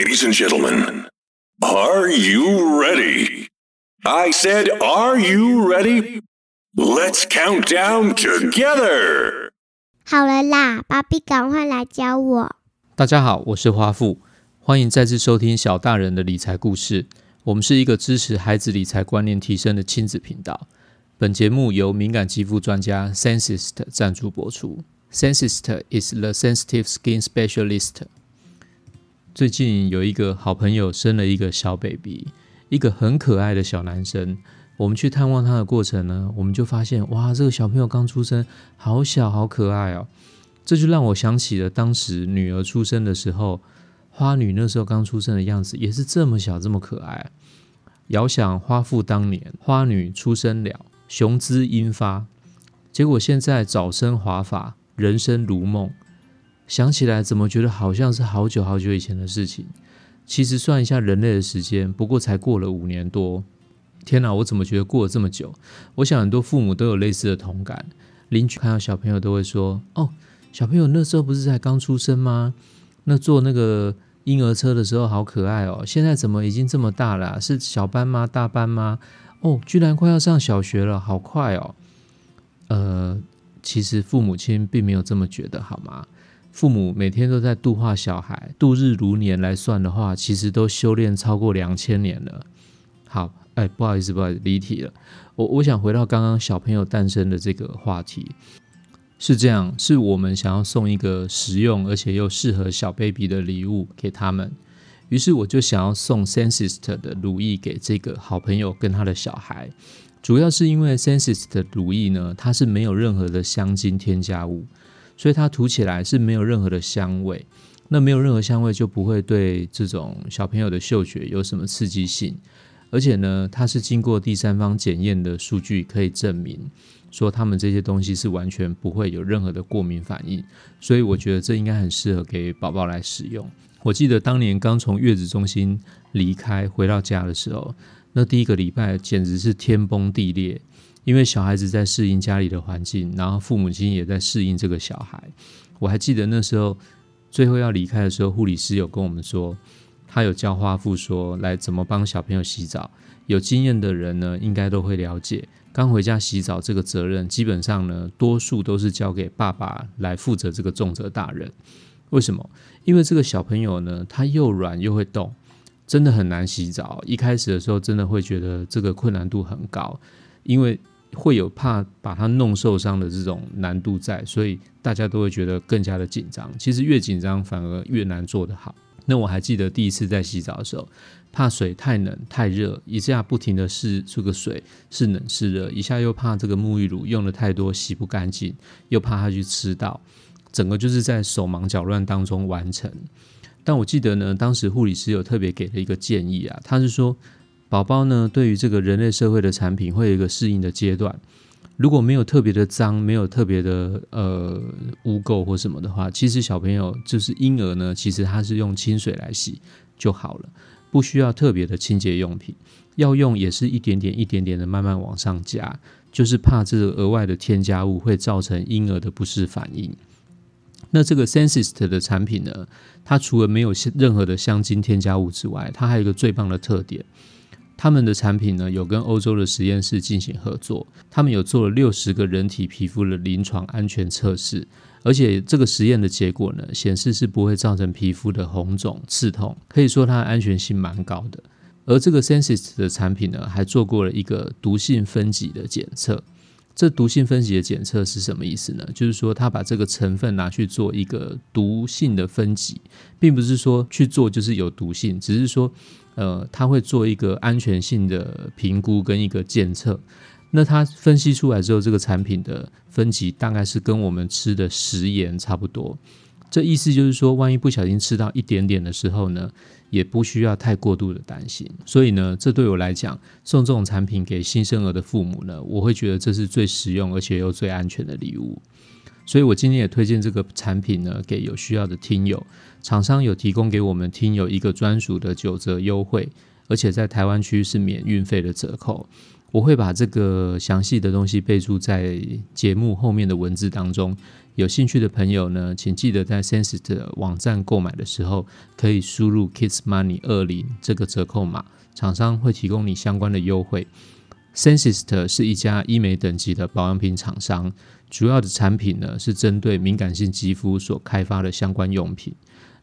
Ladies and gentlemen, are you ready? I said, are you ready? Let's count down together. 好了啦，芭比，赶快来教我。大家好，我是花富，欢迎再次收听小大人的理财故事。我们是一个支持孩子理财观念提升的亲子频道。本节目由敏感肌肤专家 Sensist 赞助播出。Sensist is the sensitive skin specialist。最近有一个好朋友生了一个小 baby，一个很可爱的小男生。我们去探望他的过程呢，我们就发现，哇，这个小朋友刚出生，好小，好可爱哦。这就让我想起了当时女儿出生的时候，花女那时候刚出生的样子，也是这么小，这么可爱。遥想花父当年，花女出生了，雄姿英发，结果现在早生华发，人生如梦。想起来怎么觉得好像是好久好久以前的事情？其实算一下人类的时间，不过才过了五年多。天哪，我怎么觉得过了这么久？我想很多父母都有类似的同感。邻居看到小朋友都会说：“哦，小朋友那时候不是才刚出生吗？那坐那个婴儿车的时候好可爱哦，现在怎么已经这么大了？是小班吗？大班吗？哦，居然快要上小学了，好快哦！”呃，其实父母亲并没有这么觉得，好吗？父母每天都在度化小孩，度日如年来算的话，其实都修炼超过两千年了。好，哎，不好意思，不好意思，离题了。我我想回到刚刚小朋友诞生的这个话题，是这样，是我们想要送一个实用而且又适合小 baby 的礼物给他们。于是我就想要送 Sensist 的如意给这个好朋友跟他的小孩，主要是因为 Sensist 的如意呢，它是没有任何的香精添加物。所以它涂起来是没有任何的香味，那没有任何香味就不会对这种小朋友的嗅觉有什么刺激性，而且呢，它是经过第三方检验的数据可以证明，说他们这些东西是完全不会有任何的过敏反应，所以我觉得这应该很适合给宝宝来使用。我记得当年刚从月子中心离开回到家的时候，那第一个礼拜简直是天崩地裂。因为小孩子在适应家里的环境，然后父母亲也在适应这个小孩。我还记得那时候最后要离开的时候，护理师有跟我们说，他有教花父说来怎么帮小朋友洗澡。有经验的人呢，应该都会了解，刚回家洗澡这个责任，基本上呢，多数都是交给爸爸来负责这个重责大人。为什么？因为这个小朋友呢，他又软又会动，真的很难洗澡。一开始的时候，真的会觉得这个困难度很高，因为。会有怕把它弄受伤的这种难度在，所以大家都会觉得更加的紧张。其实越紧张反而越难做得好。那我还记得第一次在洗澡的时候，怕水太冷太热，一下不停的试这个水是冷是热，一下又怕这个沐浴乳用的太多洗不干净，又怕它去吃到，整个就是在手忙脚乱当中完成。但我记得呢，当时护理师有特别给了一个建议啊，他是说。宝宝呢，对于这个人类社会的产品会有一个适应的阶段。如果没有特别的脏，没有特别的呃污垢或什么的话，其实小朋友就是婴儿呢，其实他是用清水来洗就好了，不需要特别的清洁用品。要用也是一点点、一点点的慢慢往上加，就是怕这个额外的添加物会造成婴儿的不适反应。那这个 Sensist 的产品呢，它除了没有任何的香精添加物之外，它还有一个最棒的特点。他们的产品呢，有跟欧洲的实验室进行合作，他们有做了六十个人体皮肤的临床安全测试，而且这个实验的结果呢，显示是不会造成皮肤的红肿、刺痛，可以说它安全性蛮高的。而这个 Sensis 的产品呢，还做过了一个毒性分级的检测。这毒性分级的检测是什么意思呢？就是说，他把这个成分拿去做一个毒性的分级，并不是说去做就是有毒性，只是说，呃，他会做一个安全性的评估跟一个检测。那他分析出来之后，这个产品的分级大概是跟我们吃的食盐差不多。这意思就是说，万一不小心吃到一点点的时候呢，也不需要太过度的担心。所以呢，这对我来讲，送这种产品给新生儿的父母呢，我会觉得这是最实用而且又最安全的礼物。所以我今天也推荐这个产品呢，给有需要的听友。厂商有提供给我们听友一个专属的九折优惠，而且在台湾区是免运费的折扣。我会把这个详细的东西备注在节目后面的文字当中。有兴趣的朋友呢，请记得在 Sense 的网站购买的时候，可以输入 Kids Money 二零这个折扣码，厂商会提供你相关的优惠。Sensester 是一家医美等级的保养品厂商，主要的产品呢是针对敏感性肌肤所开发的相关用品。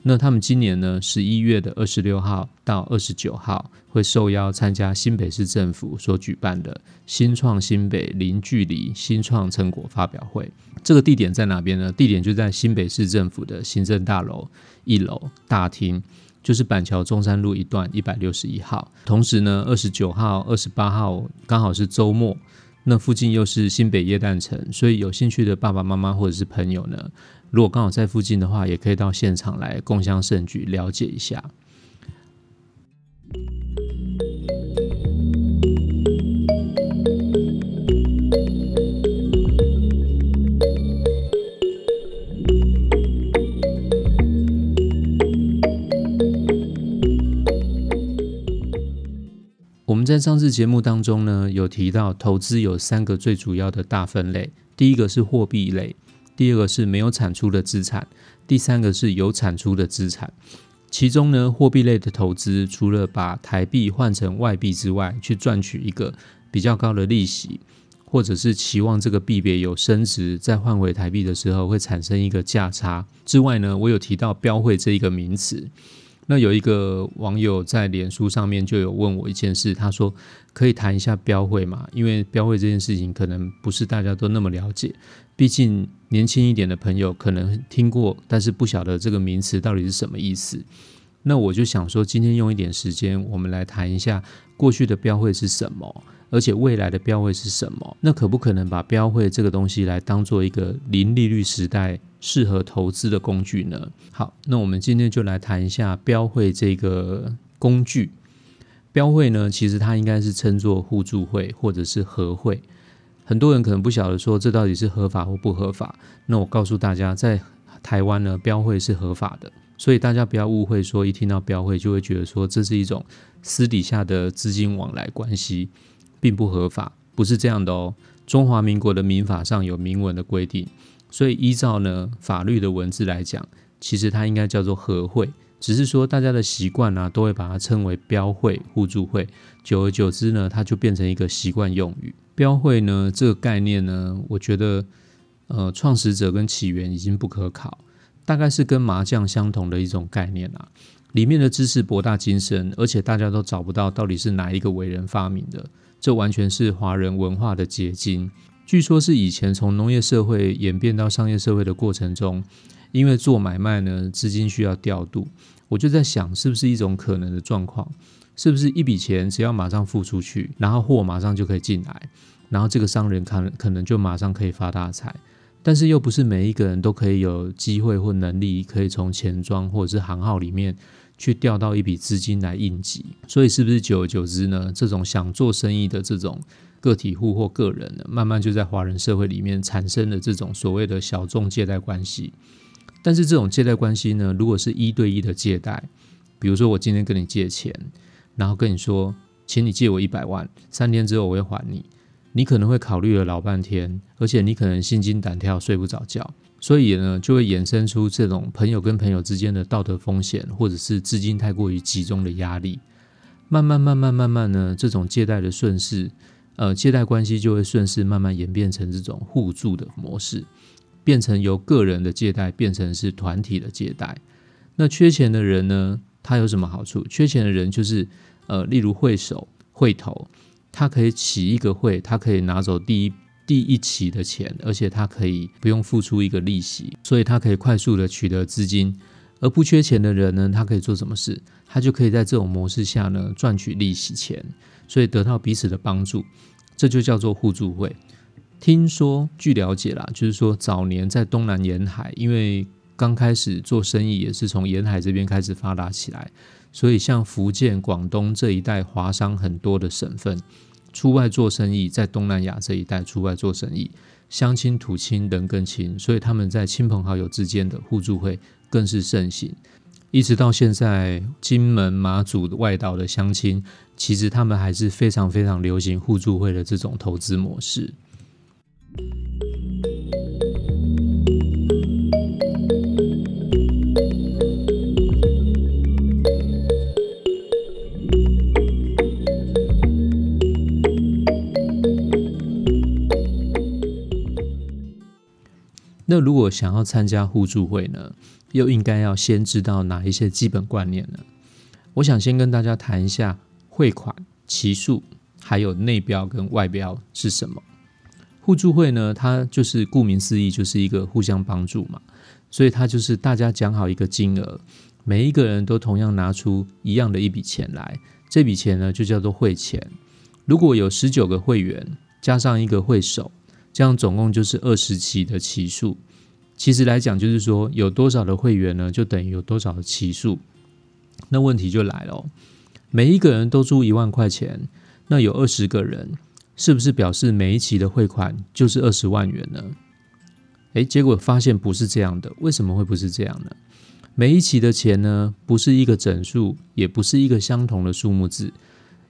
那他们今年呢，十一月的二十六号到二十九号会受邀参加新北市政府所举办的新创新北零距离新创成果发表会。这个地点在哪边呢？地点就在新北市政府的行政大楼一楼大厅，就是板桥中山路一段一百六十一号。同时呢，二十九号、二十八号刚好是周末，那附近又是新北耶诞城，所以有兴趣的爸爸妈妈或者是朋友呢。如果刚好在附近的话，也可以到现场来共襄盛举，了解一下。我们在上次节目当中呢，有提到投资有三个最主要的大分类，第一个是货币类。第二个是没有产出的资产，第三个是有产出的资产。其中呢，货币类的投资，除了把台币换成外币之外，去赚取一个比较高的利息，或者是期望这个币别有升值，再换回台币的时候会产生一个价差之外呢，我有提到标会这一个名词。那有一个网友在脸书上面就有问我一件事，他说可以谈一下标会吗？因为标会这件事情可能不是大家都那么了解，毕竟年轻一点的朋友可能听过，但是不晓得这个名词到底是什么意思。那我就想说，今天用一点时间，我们来谈一下过去的标会是什么。而且未来的标会是什么？那可不可能把标会这个东西来当做一个零利率时代适合投资的工具呢？好，那我们今天就来谈一下标会这个工具。标会呢，其实它应该是称作互助会或者是合会。很多人可能不晓得说这到底是合法或不合法。那我告诉大家，在台湾呢，标会是合法的。所以大家不要误会，说一听到标会就会觉得说这是一种私底下的资金往来关系。并不合法，不是这样的哦。中华民国的民法上有明文的规定，所以依照呢法律的文字来讲，其实它应该叫做合会，只是说大家的习惯呢都会把它称为标会、互助会，久而久之呢，它就变成一个习惯用语。标会呢这个概念呢，我觉得呃创始者跟起源已经不可考，大概是跟麻将相同的一种概念啊。里面的知识博大精深，而且大家都找不到到底是哪一个伟人发明的。这完全是华人文化的结晶。据说，是以前从农业社会演变到商业社会的过程中，因为做买卖呢，资金需要调度。我就在想，是不是一种可能的状况？是不是一笔钱只要马上付出去，然后货马上就可以进来，然后这个商人可能可能就马上可以发大财？但是又不是每一个人都可以有机会或能力，可以从钱庄或者是行号里面。去调到一笔资金来应急，所以是不是久而久之呢？这种想做生意的这种个体户或个人呢，慢慢就在华人社会里面产生了这种所谓的小众借贷关系。但是这种借贷关系呢，如果是一对一的借贷，比如说我今天跟你借钱，然后跟你说，请你借我一百万，三天之后我会还你，你可能会考虑了老半天，而且你可能心惊胆跳，睡不着觉。所以呢，就会衍生出这种朋友跟朋友之间的道德风险，或者是资金太过于集中的压力。慢慢、慢慢、慢慢呢，这种借贷的顺势，呃，借贷关系就会顺势慢慢演变成这种互助的模式，变成由个人的借贷变成是团体的借贷。那缺钱的人呢，他有什么好处？缺钱的人就是，呃，例如会手、会头，他可以起一个会，他可以拿走第一。第一期的钱，而且他可以不用付出一个利息，所以他可以快速的取得资金。而不缺钱的人呢，他可以做什么事？他就可以在这种模式下呢赚取利息钱，所以得到彼此的帮助，这就叫做互助会。听说据了解啦，就是说早年在东南沿海，因为刚开始做生意也是从沿海这边开始发达起来，所以像福建、广东这一带华商很多的省份。出外做生意，在东南亚这一带出外做生意，乡亲土亲人更亲，所以他们在亲朋好友之间的互助会更是盛行。一直到现在，金门、马祖外岛的乡亲，其实他们还是非常非常流行互助会的这种投资模式。那如果想要参加互助会呢，又应该要先知道哪一些基本观念呢？我想先跟大家谈一下汇款、期数，还有内标跟外标是什么。互助会呢，它就是顾名思义，就是一个互相帮助嘛，所以它就是大家讲好一个金额，每一个人都同样拿出一样的一笔钱来，这笔钱呢就叫做会钱。如果有十九个会员，加上一个会手。这样总共就是二十期的期数，其实来讲就是说有多少的会员呢，就等于有多少的期数。那问题就来了，每一个人都出一万块钱，那有二十个人，是不是表示每一期的汇款就是二十万元呢？诶，结果发现不是这样的，为什么会不是这样呢？每一期的钱呢，不是一个整数，也不是一个相同的数目字。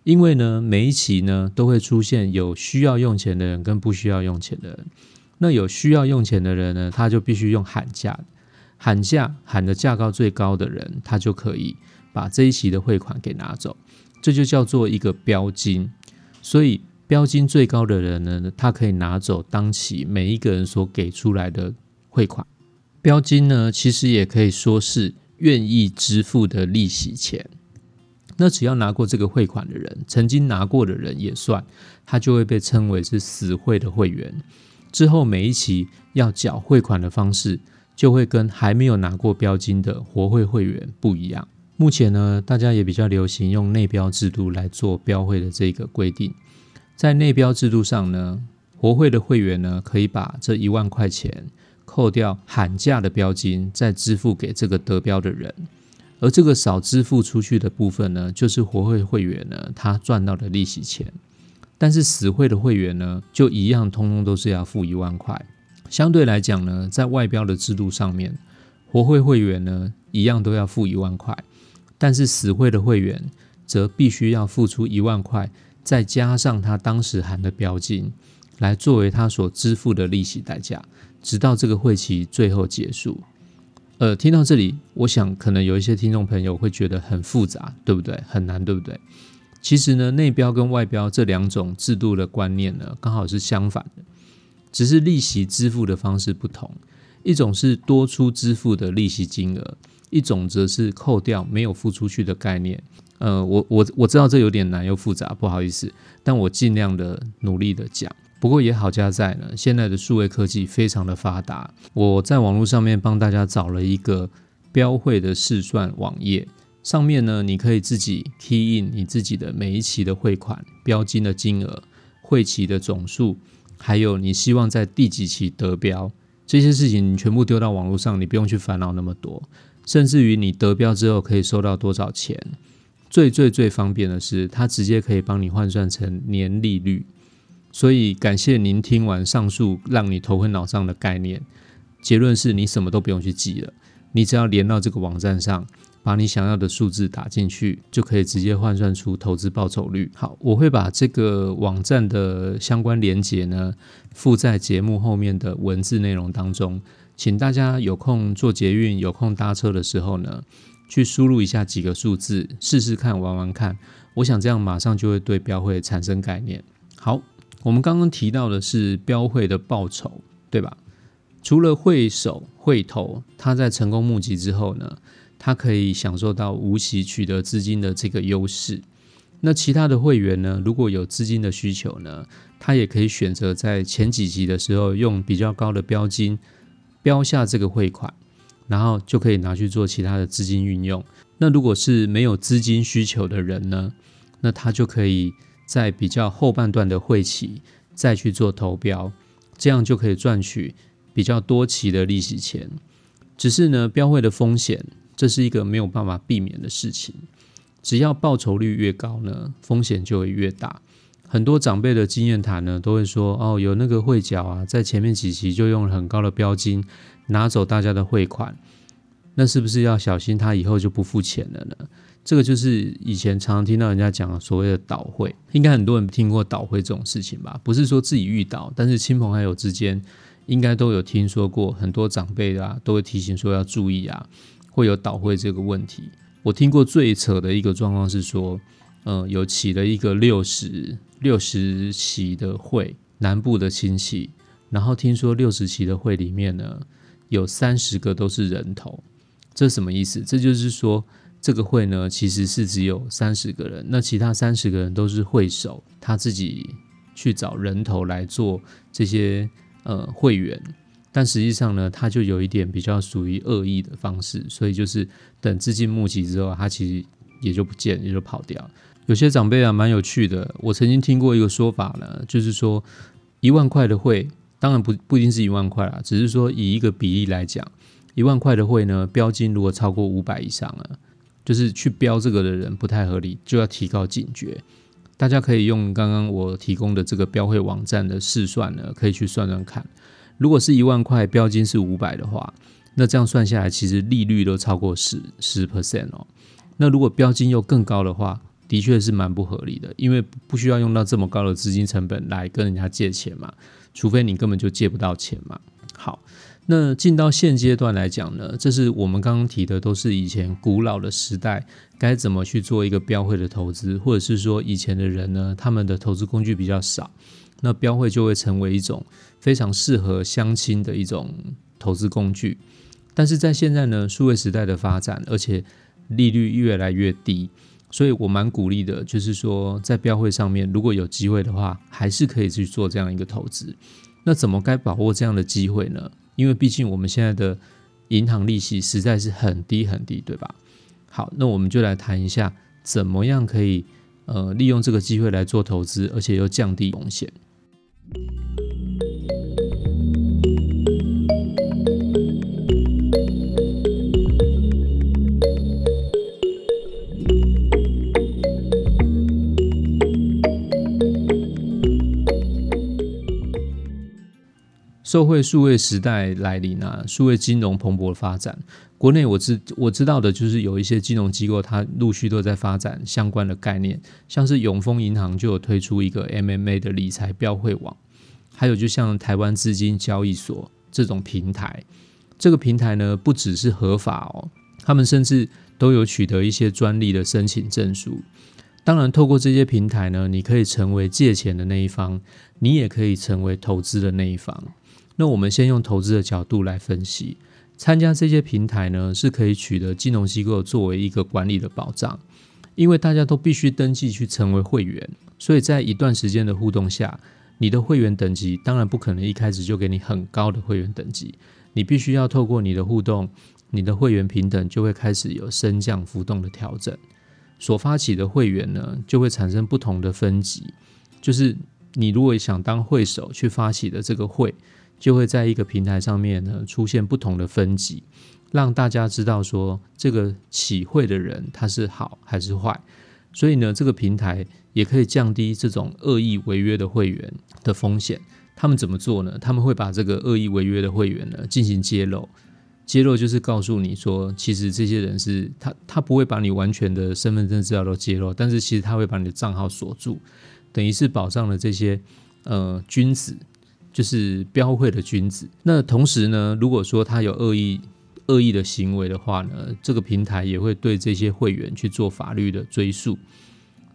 因为呢，每一期呢都会出现有需要用钱的人跟不需要用钱的人。那有需要用钱的人呢，他就必须用喊价，喊价喊的价高最高的人，他就可以把这一期的汇款给拿走。这就叫做一个标金。所以标金最高的人呢，他可以拿走当期每一个人所给出来的汇款。标金呢，其实也可以说是愿意支付的利息钱。那只要拿过这个汇款的人，曾经拿过的人也算，他就会被称为是死会的会员。之后每一期要缴汇款的方式，就会跟还没有拿过标金的活会会员不一样。目前呢，大家也比较流行用内标制度来做标会的这个规定。在内标制度上呢，活会的会员呢，可以把这一万块钱扣掉喊价的标金，再支付给这个得标的人。而这个少支付出去的部分呢，就是活会会员呢他赚到的利息钱，但是死会的会员呢，就一样，通通都是要付一万块。相对来讲呢，在外标的制度上面，活会会员呢一样都要付一万块，但是死会的会员则必须要付出一万块，再加上他当时含的标金，来作为他所支付的利息代价，直到这个会期最后结束。呃，听到这里，我想可能有一些听众朋友会觉得很复杂，对不对？很难，对不对？其实呢，内标跟外标这两种制度的观念呢，刚好是相反的，只是利息支付的方式不同。一种是多出支付的利息金额，一种则是扣掉没有付出去的概念。呃，我我我知道这有点难又复杂，不好意思，但我尽量的努力的讲。不过也好加在呢，现在的数位科技非常的发达。我在网络上面帮大家找了一个标会的试算网页，上面呢你可以自己 key in 你自己的每一期的汇款标金的金额、汇期的总数，还有你希望在第几期得标这些事情，你全部丢到网络上，你不用去烦恼那么多。甚至于你得标之后可以收到多少钱，最最最方便的是，它直接可以帮你换算成年利率。所以感谢您听完上述让你头昏脑胀的概念，结论是你什么都不用去记了，你只要连到这个网站上，把你想要的数字打进去，就可以直接换算出投资报酬率。好，我会把这个网站的相关连接呢附在节目后面的文字内容当中，请大家有空做捷运、有空搭车的时候呢，去输入一下几个数字，试试看、玩玩看。我想这样马上就会对标会产生概念。好。我们刚刚提到的是标会的报酬，对吧？除了会手会头，他在成功募集之后呢，他可以享受到无息取得资金的这个优势。那其他的会员呢，如果有资金的需求呢，他也可以选择在前几集的时候用比较高的标金标下这个汇款，然后就可以拿去做其他的资金运用。那如果是没有资金需求的人呢，那他就可以。在比较后半段的会期再去做投标，这样就可以赚取比较多期的利息钱。只是呢，标会的风险，这是一个没有办法避免的事情。只要报酬率越高呢，风险就会越大。很多长辈的经验谈呢，都会说：哦，有那个会缴啊，在前面几期就用了很高的标金拿走大家的汇款，那是不是要小心他以后就不付钱了呢？这个就是以前常常听到人家讲所谓的倒会，应该很多人听过倒会这种事情吧？不是说自己遇到，但是亲朋好友之间应该都有听说过，很多长辈啊都会提醒说要注意啊，会有倒会这个问题。我听过最扯的一个状况是说，嗯，有起了一个六十六十席的会，南部的亲戚，然后听说六十席的会里面呢，有三十个都是人头，这什么意思？这就是说。这个会呢，其实是只有三十个人，那其他三十个人都是会手，他自己去找人头来做这些呃会员，但实际上呢，他就有一点比较属于恶意的方式，所以就是等资金募集之后，他其实也就不见，也就跑掉。有些长辈啊，蛮有趣的，我曾经听过一个说法呢，就是说一万块的会，当然不不一定是一万块啦，只是说以一个比例来讲，一万块的会呢，标金如果超过五百以上了。就是去标这个的人不太合理，就要提高警觉。大家可以用刚刚我提供的这个标会网站的试算呢，可以去算算看。如果是一万块标金是五百的话，那这样算下来，其实利率都超过十十 percent 哦。那如果标金又更高的话，的确是蛮不合理的，因为不需要用到这么高的资金成本来跟人家借钱嘛，除非你根本就借不到钱嘛。好。那进到现阶段来讲呢，这是我们刚刚提的，都是以前古老的时代该怎么去做一个标会的投资，或者是说以前的人呢，他们的投资工具比较少，那标会就会成为一种非常适合相亲的一种投资工具。但是在现在呢，数位时代的发展，而且利率越来越低，所以我蛮鼓励的，就是说在标会上面，如果有机会的话，还是可以去做这样一个投资。那怎么该把握这样的机会呢？因为毕竟我们现在的银行利息实在是很低很低，对吧？好，那我们就来谈一下，怎么样可以呃利用这个机会来做投资，而且又降低风险。社会数位时代来临啊，数位金融蓬勃的发展。国内我知我知道的就是有一些金融机构，它陆续都在发展相关的概念，像是永丰银行就有推出一个 MMA 的理财标会网，还有就像台湾资金交易所这种平台，这个平台呢不只是合法哦，他们甚至都有取得一些专利的申请证书。当然，透过这些平台呢，你可以成为借钱的那一方，你也可以成为投资的那一方。那我们先用投资的角度来分析，参加这些平台呢，是可以取得金融机构作为一个管理的保障，因为大家都必须登记去成为会员，所以在一段时间的互动下，你的会员等级当然不可能一开始就给你很高的会员等级，你必须要透过你的互动，你的会员平等就会开始有升降浮动的调整，所发起的会员呢，就会产生不同的分级，就是你如果想当会手去发起的这个会。就会在一个平台上面呢出现不同的分级，让大家知道说这个起会的人他是好还是坏，所以呢这个平台也可以降低这种恶意违约的会员的风险。他们怎么做呢？他们会把这个恶意违约的会员呢进行揭露，揭露就是告诉你说，其实这些人是他他不会把你完全的身份证资料都揭露，但是其实他会把你的账号锁住，等于是保障了这些呃君子。就是标会的君子。那同时呢，如果说他有恶意、恶意的行为的话呢，这个平台也会对这些会员去做法律的追诉。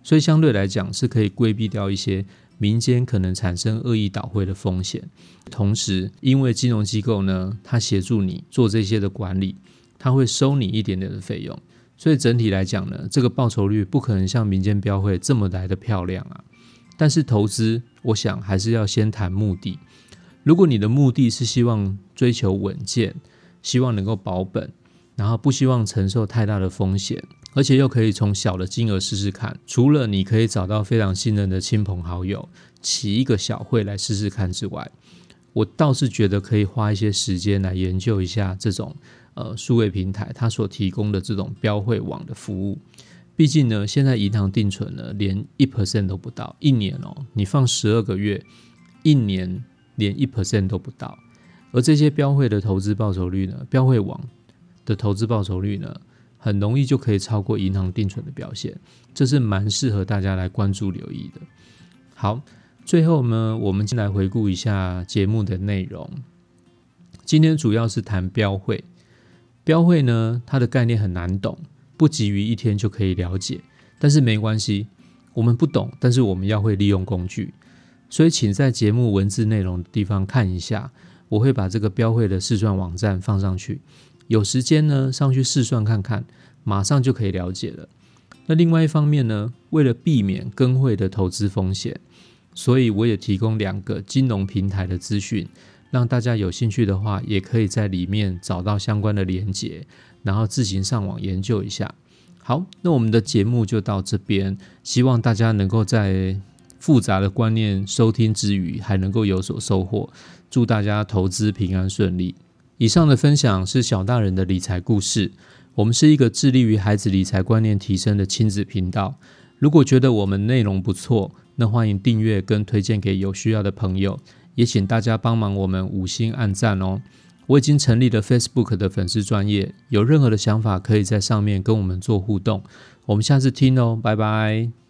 所以相对来讲，是可以规避掉一些民间可能产生恶意倒会的风险。同时，因为金融机构呢，它协助你做这些的管理，它会收你一点点的费用。所以整体来讲呢，这个报酬率不可能像民间标会这么来的漂亮啊。但是投资，我想还是要先谈目的。如果你的目的是希望追求稳健，希望能够保本，然后不希望承受太大的风险，而且又可以从小的金额试试看，除了你可以找到非常信任的亲朋好友，起一个小会来试试看之外，我倒是觉得可以花一些时间来研究一下这种呃数位平台它所提供的这种标会网的服务。毕竟呢，现在银行定存呢连一 percent 都不到，一年哦，你放十二个月，一年。连一 percent 都不到，而这些标会的投资报酬率呢？标会网的投资报酬率呢？很容易就可以超过银行定存的表现，这是蛮适合大家来关注留意的。好，最后呢，我们先来回顾一下节目的内容。今天主要是谈标会，标会呢，它的概念很难懂，不急于一天就可以了解，但是没关系，我们不懂，但是我们要会利用工具，所以请在节目文字内容的地方看一下，我会把这个标会的试算网站放上去。有时间呢，上去试算看看，马上就可以了解了。那另外一方面呢，为了避免跟会的投资风险，所以我也提供两个金融平台的资讯，让大家有兴趣的话，也可以在里面找到相关的连结，然后自行上网研究一下。好，那我们的节目就到这边，希望大家能够在复杂的观念收听之余，还能够有所收获。祝大家投资平安顺利。以上的分享是小大人的理财故事。我们是一个致力于孩子理财观念提升的亲子频道。如果觉得我们内容不错，那欢迎订阅跟推荐给有需要的朋友。也请大家帮忙我们五星按赞哦。我已经成立了 Facebook 的粉丝专业，有任何的想法可以在上面跟我们做互动。我们下次听哦，拜拜。